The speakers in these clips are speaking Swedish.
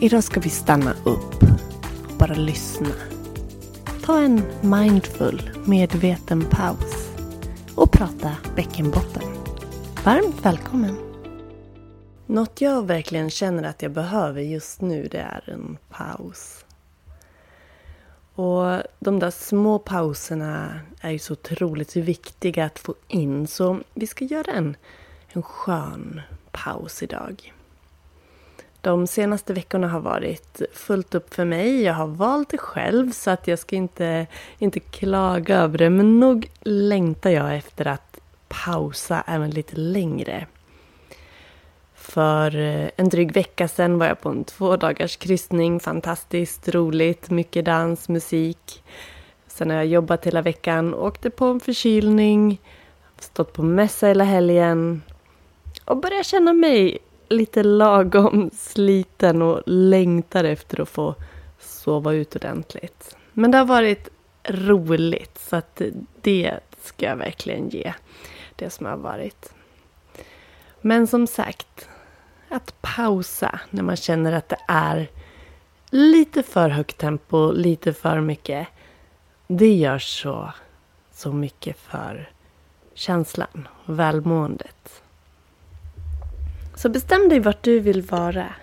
Idag ska vi stanna upp och bara lyssna. Ta en mindful, medveten paus och prata bäckenbotten. Varmt välkommen! Något jag verkligen känner att jag behöver just nu det är en paus. Och de där små pauserna är ju så otroligt viktiga att få in så vi ska göra en, en skön paus idag. De senaste veckorna har varit fullt upp för mig. Jag har valt det själv så att jag ska inte, inte klaga över det. Men nog längtar jag efter att pausa även lite längre. För eh, en dryg vecka sedan var jag på en två dagars kryssning. Fantastiskt roligt, mycket dans, musik. Sen har jag jobbat hela veckan, åkte på en förkylning, stått på mässa hela helgen och börjar känna mig lite lagom sliten och längtar efter att få sova ut ordentligt. Men det har varit roligt så att det ska jag verkligen ge. Det som har varit. Men som sagt, att pausa när man känner att det är lite för högt tempo, lite för mycket. Det gör så, så mycket för känslan, välmåendet. Så bestäm dig vart du vill vara.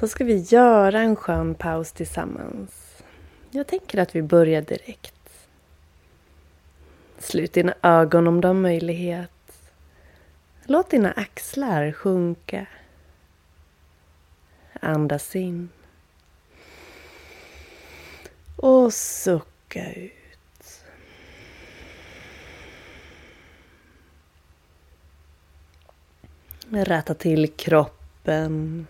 Så ska vi göra en skön paus tillsammans. Jag tänker att vi börjar direkt. Slut dina ögon om du har möjlighet. Låt dina axlar sjunka. Andas in. Och sucka ut. Räta till kroppen.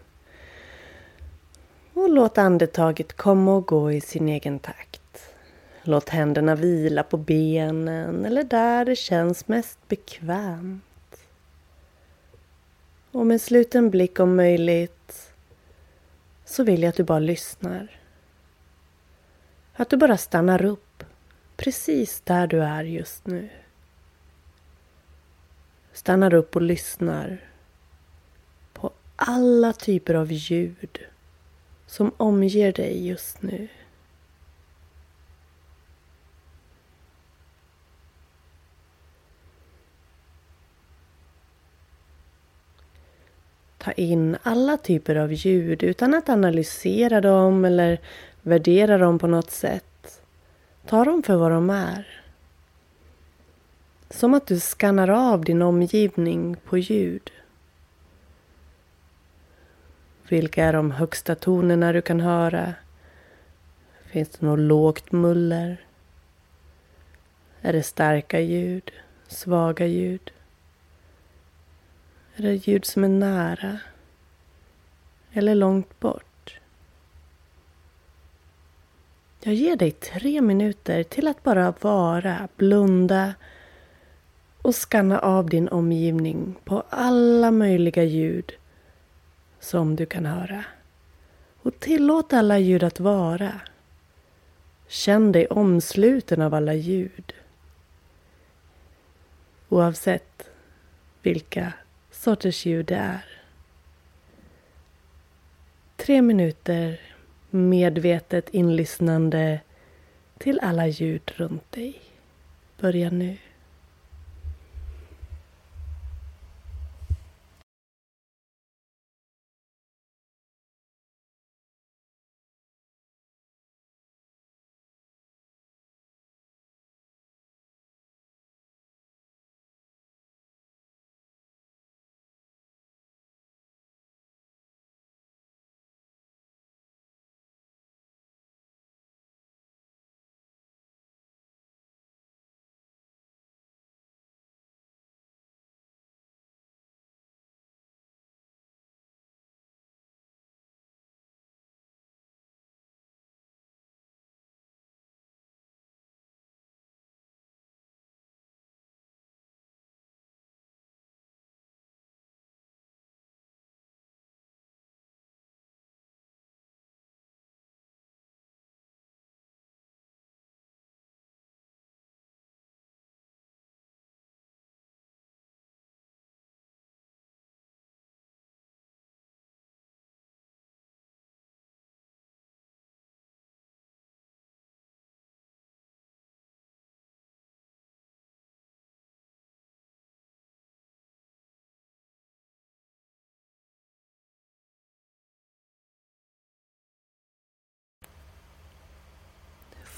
Och låt andetaget komma och gå i sin egen takt. Låt händerna vila på benen eller där det känns mest bekvämt. Och med sluten blick om möjligt så vill jag att du bara lyssnar. Att du bara stannar upp precis där du är just nu. Stannar upp och lyssnar alla typer av ljud som omger dig just nu. ta in alla typer av ljud utan att analysera dem eller värdera dem på något sätt. Ta dem för vad de är. Som att du skannar av din omgivning på ljud. Vilka är de högsta tonerna du kan höra? Finns det något lågt muller? Är det starka ljud? Svaga ljud? Är det ljud som är nära? Eller långt bort? Jag ger dig tre minuter till att bara vara, blunda och skanna av din omgivning på alla möjliga ljud som du kan höra. Och tillåt alla ljud att vara. Känn dig omsluten av alla ljud. Oavsett vilka sorters ljud det är. Tre minuter medvetet inlyssnande till alla ljud runt dig. Börja nu.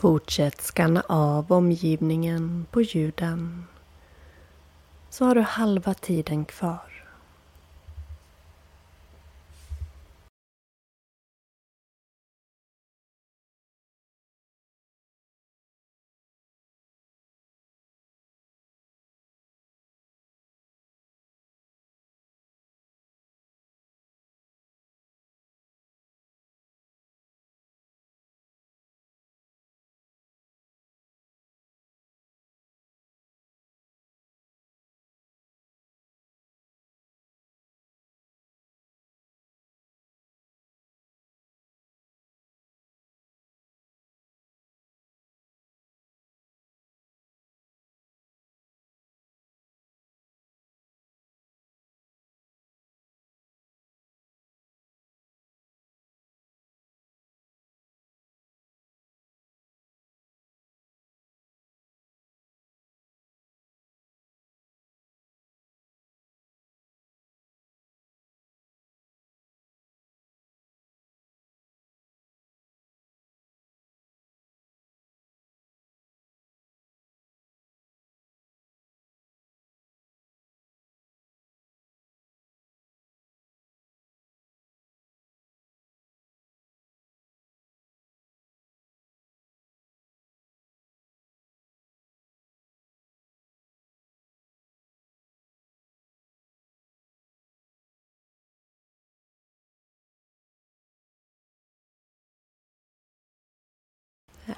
Fortsätt skanna av omgivningen på ljuden. Så har du halva tiden kvar.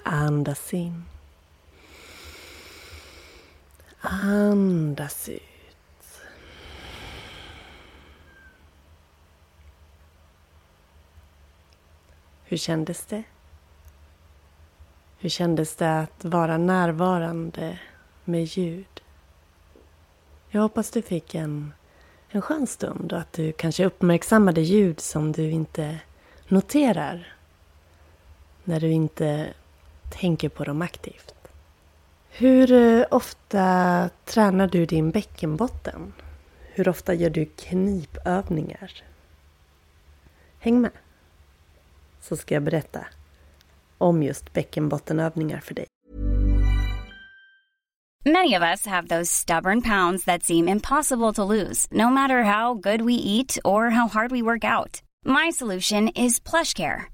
Andas in. Andas ut. Hur kändes det? Hur kändes det att vara närvarande med ljud? Jag hoppas du fick en, en skön stund och att du kanske uppmärksammade ljud som du inte noterar när du inte tänker på dem aktivt. Hur eh, ofta tränar du din bäckenbotten? Hur ofta gör du knipövningar? Häng med! Så ska jag berätta om just bäckenbottenövningar för dig. Many of us have those stubborn pounds that seem impossible to lose, no matter how good we eat or how hard we work out. My solution is PlushCare.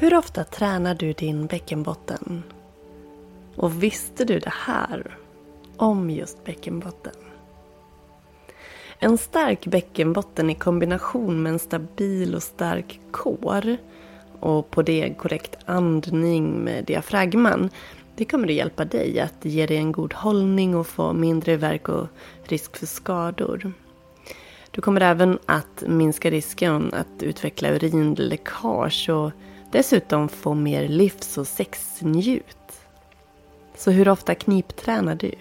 Hur ofta tränar du din bäckenbotten? Och visste du det här om just bäckenbotten? En stark bäckenbotten i kombination med en stabil och stark kår och på det korrekt andning med diafragman det kommer att hjälpa dig att ge dig en god hållning och få mindre värk och risk för skador. Du kommer även att minska risken att utveckla urinläckage och dessutom få mer livs och sexnjut. Så hur ofta kniptränar du?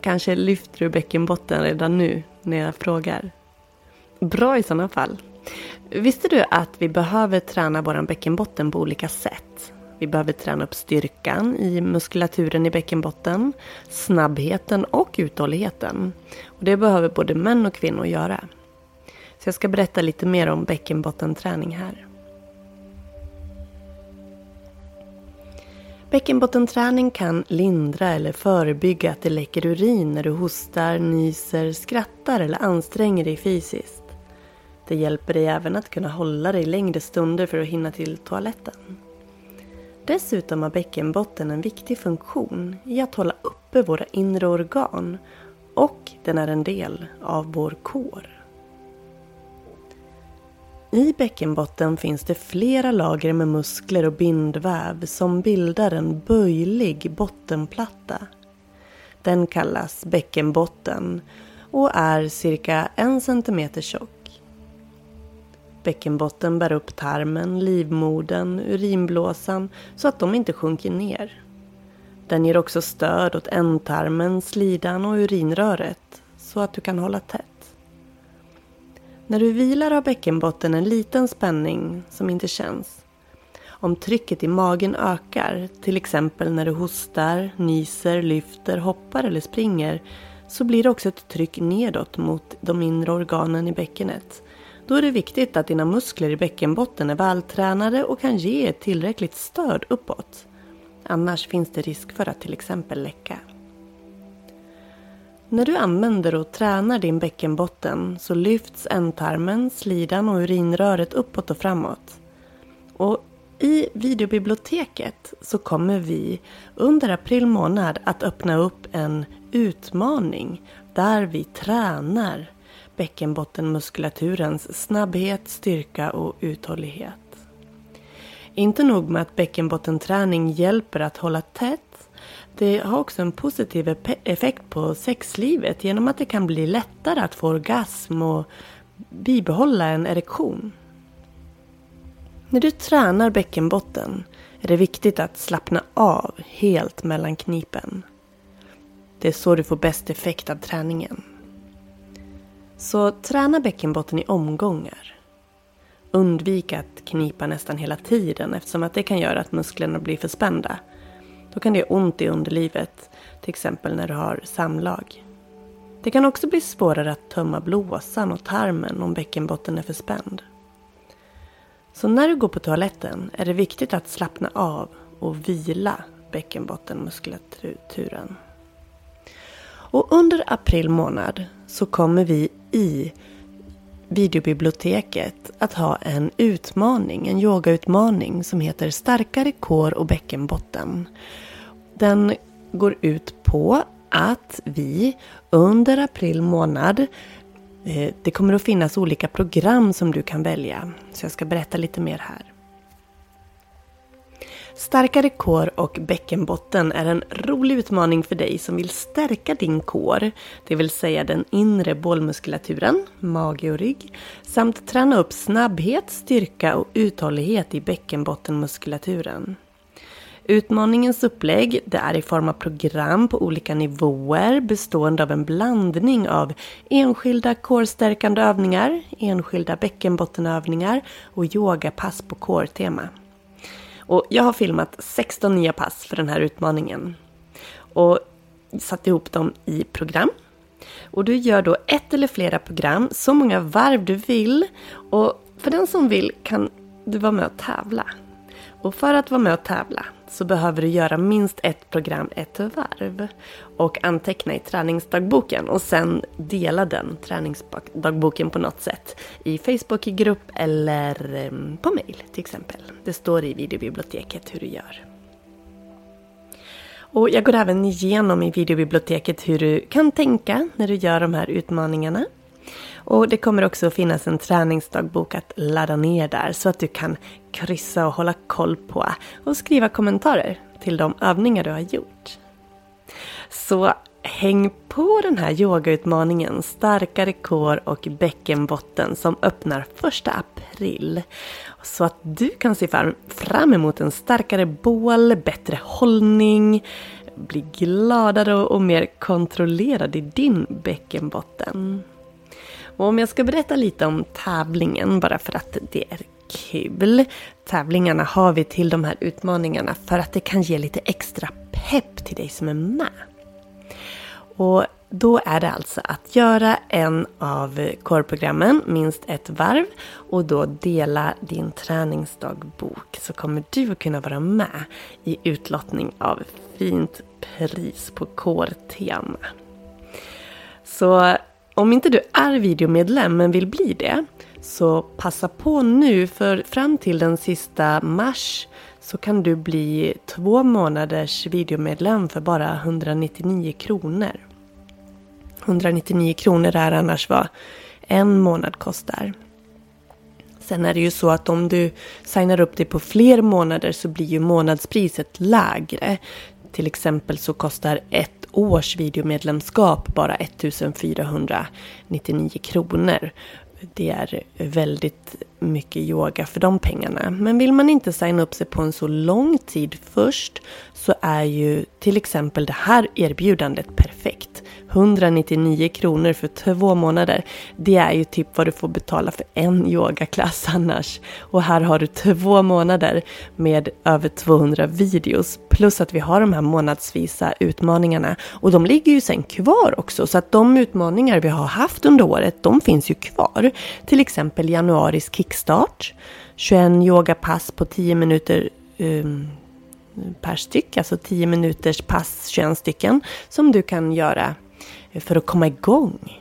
Kanske lyfter du bäckenbotten redan nu när jag frågar? Bra i sådana fall. Visste du att vi behöver träna vår bäckenbotten på olika sätt? Vi behöver träna upp styrkan i muskulaturen i bäckenbotten, snabbheten och uthålligheten. Och det behöver både män och kvinnor göra. Så jag ska berätta lite mer om bäckenbottenträning här. Bäckenbottenträning kan lindra eller förebygga att det läcker urin när du hostar, nyser, skrattar eller anstränger dig fysiskt. Det hjälper dig även att kunna hålla dig längre stunder för att hinna till toaletten. Dessutom har bäckenbotten en viktig funktion i att hålla uppe våra inre organ och den är en del av vår kår. I bäckenbotten finns det flera lager med muskler och bindväv som bildar en böjlig bottenplatta. Den kallas bäckenbotten och är cirka en centimeter tjock. Bäckenbotten bär upp tarmen, livmodern, urinblåsan så att de inte sjunker ner. Den ger också stöd åt ändtarmen, slidan och urinröret så att du kan hålla tätt. När du vilar har bäckenbotten en liten spänning som inte känns. Om trycket i magen ökar, till exempel när du hostar, nyser, lyfter, hoppar eller springer, så blir det också ett tryck nedåt mot de inre organen i bäckenet. Då är det viktigt att dina muskler i bäckenbotten är vältränade och kan ge ett tillräckligt stöd uppåt. Annars finns det risk för att till exempel läcka. När du använder och tränar din bäckenbotten så lyfts ändtarmen, slidan och urinröret uppåt och framåt. Och i videobiblioteket så kommer vi under april månad att öppna upp en utmaning där vi tränar bäckenbottenmuskulaturens snabbhet, styrka och uthållighet. Inte nog med att bäckenbottenträning hjälper att hålla tätt det har också en positiv effekt på sexlivet genom att det kan bli lättare att få orgasm och bibehålla en erektion. När du tränar bäckenbotten är det viktigt att slappna av helt mellan knipen. Det är så du får bäst effekt av träningen. Så träna bäckenbotten i omgångar. Undvik att knipa nästan hela tiden eftersom att det kan göra att musklerna blir för spända då kan det göra ont i underlivet, till exempel när du har samlag. Det kan också bli svårare att tömma blåsan och tarmen om bäckenbotten är för spänd. Så när du går på toaletten är det viktigt att slappna av och vila bäckenbottenmuskulaturen. Och under april månad så kommer vi i videobiblioteket att ha en utmaning, en yogautmaning som heter Starkare kår och bäckenbotten. Den går ut på att vi under april månad eh, det kommer att finnas olika program som du kan välja. Så jag ska berätta lite mer här. Starkare kår och bäckenbotten är en rolig utmaning för dig som vill stärka din kår, det vill säga den inre bålmuskulaturen, mage och rygg, samt träna upp snabbhet, styrka och uthållighet i bäckenbottenmuskulaturen. Utmaningens upplägg det är i form av program på olika nivåer bestående av en blandning av enskilda kårstärkande övningar, enskilda bäckenbottenövningar och yogapass på kårtema. Och jag har filmat 16 nya pass för den här utmaningen. Och satt ihop dem i program. Och du gör då ett eller flera program, så många varv du vill. Och för den som vill kan du vara med och tävla. Och för att vara med och tävla så behöver du göra minst ett program ett varv. Och anteckna i träningsdagboken och sen dela den träningsdagboken på något sätt. I Facebookgrupp eller ehm, på mail till exempel. Det står i videobiblioteket hur du gör. Och jag går även igenom i videobiblioteket hur du kan tänka när du gör de här utmaningarna. Och det kommer också att finnas en träningsdagbok att ladda ner där så att du kan kryssa och hålla koll på och skriva kommentarer till de övningar du har gjort. Så häng på den här yogautmaningen Starkare kår och bäckenbotten som öppnar 1 april. Så att du kan se fram emot en starkare bål, bättre hållning, bli gladare och mer kontrollerad i din bäckenbotten. Och om jag ska berätta lite om tävlingen bara för att det är kul. Tävlingarna har vi till de här utmaningarna för att det kan ge lite extra pepp till dig som är med. Och då är det alltså att göra en av korprogrammen, minst ett varv, och då dela din träningsdagbok. Så kommer du att kunna vara med i utlottning av fint pris på kårtema. Så om inte du är videomedlem men vill bli det, så passa på nu för fram till den sista mars så kan du bli två månaders videomedlem för bara 199 kronor. 199 kronor är annars vad en månad kostar. Sen är det ju så att om du signar upp dig på fler månader så blir ju månadspriset lägre. Till exempel så kostar ett års videomedlemskap bara 1499 kronor. Det är väldigt mycket yoga för de pengarna. Men vill man inte signa upp sig på en så lång tid först så är ju till exempel det här erbjudandet perfekt. 199 kronor för två månader. Det är ju typ vad du får betala för en yogaklass annars. Och här har du två månader med över 200 videos. Plus att vi har de här månadsvisa utmaningarna. Och de ligger ju sen kvar också. Så att de utmaningar vi har haft under året, de finns ju kvar. Till exempel januaris kickstart. 21 yogapass på 10 minuter um, per styck, alltså 10 minuters pass, 21 stycken, som du kan göra för att komma igång.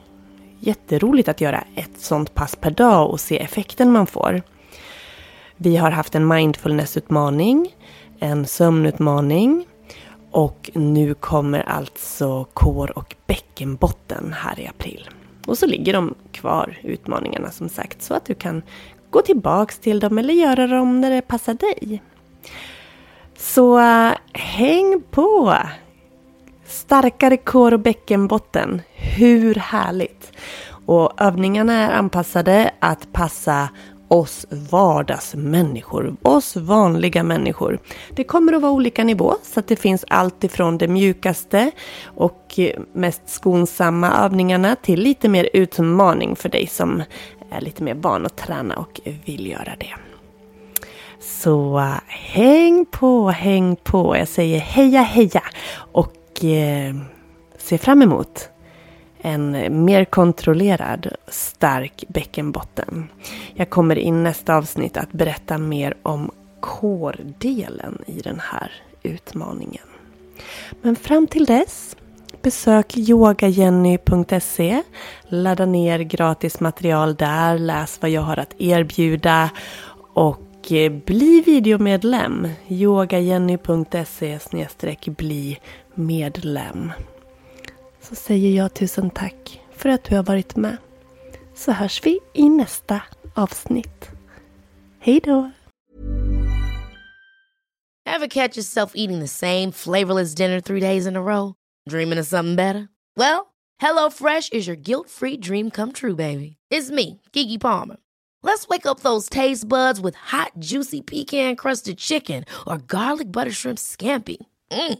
Jätteroligt att göra ett sånt pass per dag och se effekten man får. Vi har haft en mindfulnessutmaning, en sömnutmaning och nu kommer alltså kår och bäckenbotten här i april. Och så ligger de kvar, utmaningarna som sagt, så att du kan gå tillbaks till dem eller göra dem när det passar dig. Så eh, häng på! Starkare kår och bäckenbotten. Hur härligt! Och övningarna är anpassade att passa oss vardagsmänniskor, oss vanliga människor. Det kommer att vara olika nivå så att det finns allt ifrån de mjukaste och mest skonsamma övningarna till lite mer utmaning för dig som är lite mer van att träna och vill göra det. Så eh, häng på, häng på. Jag säger heja heja och Eh, ser fram emot en mer kontrollerad, stark bäckenbotten. Jag kommer i nästa avsnitt att berätta mer om kårdelen i den här utmaningen. Men fram till dess, besök yogajenny.se. Ladda ner gratis material där, läs vad jag har att erbjuda och eh, bli videomedlem. yogajenny.se bli medlem. Så säger jag tusen tack för att du har varit med. Så hörs vi i nästa avsnitt. Hej då! Ever catch yourself eating the same flavorless dinner three days in a row? Dreaming of something better? Well, HelloFresh is your guilt-free dream come true, baby. It's me, Gigi Palmer. Let's wake up those taste buds with hot, juicy pecan-crusted chicken or garlic butter shrimp scampi. Mm.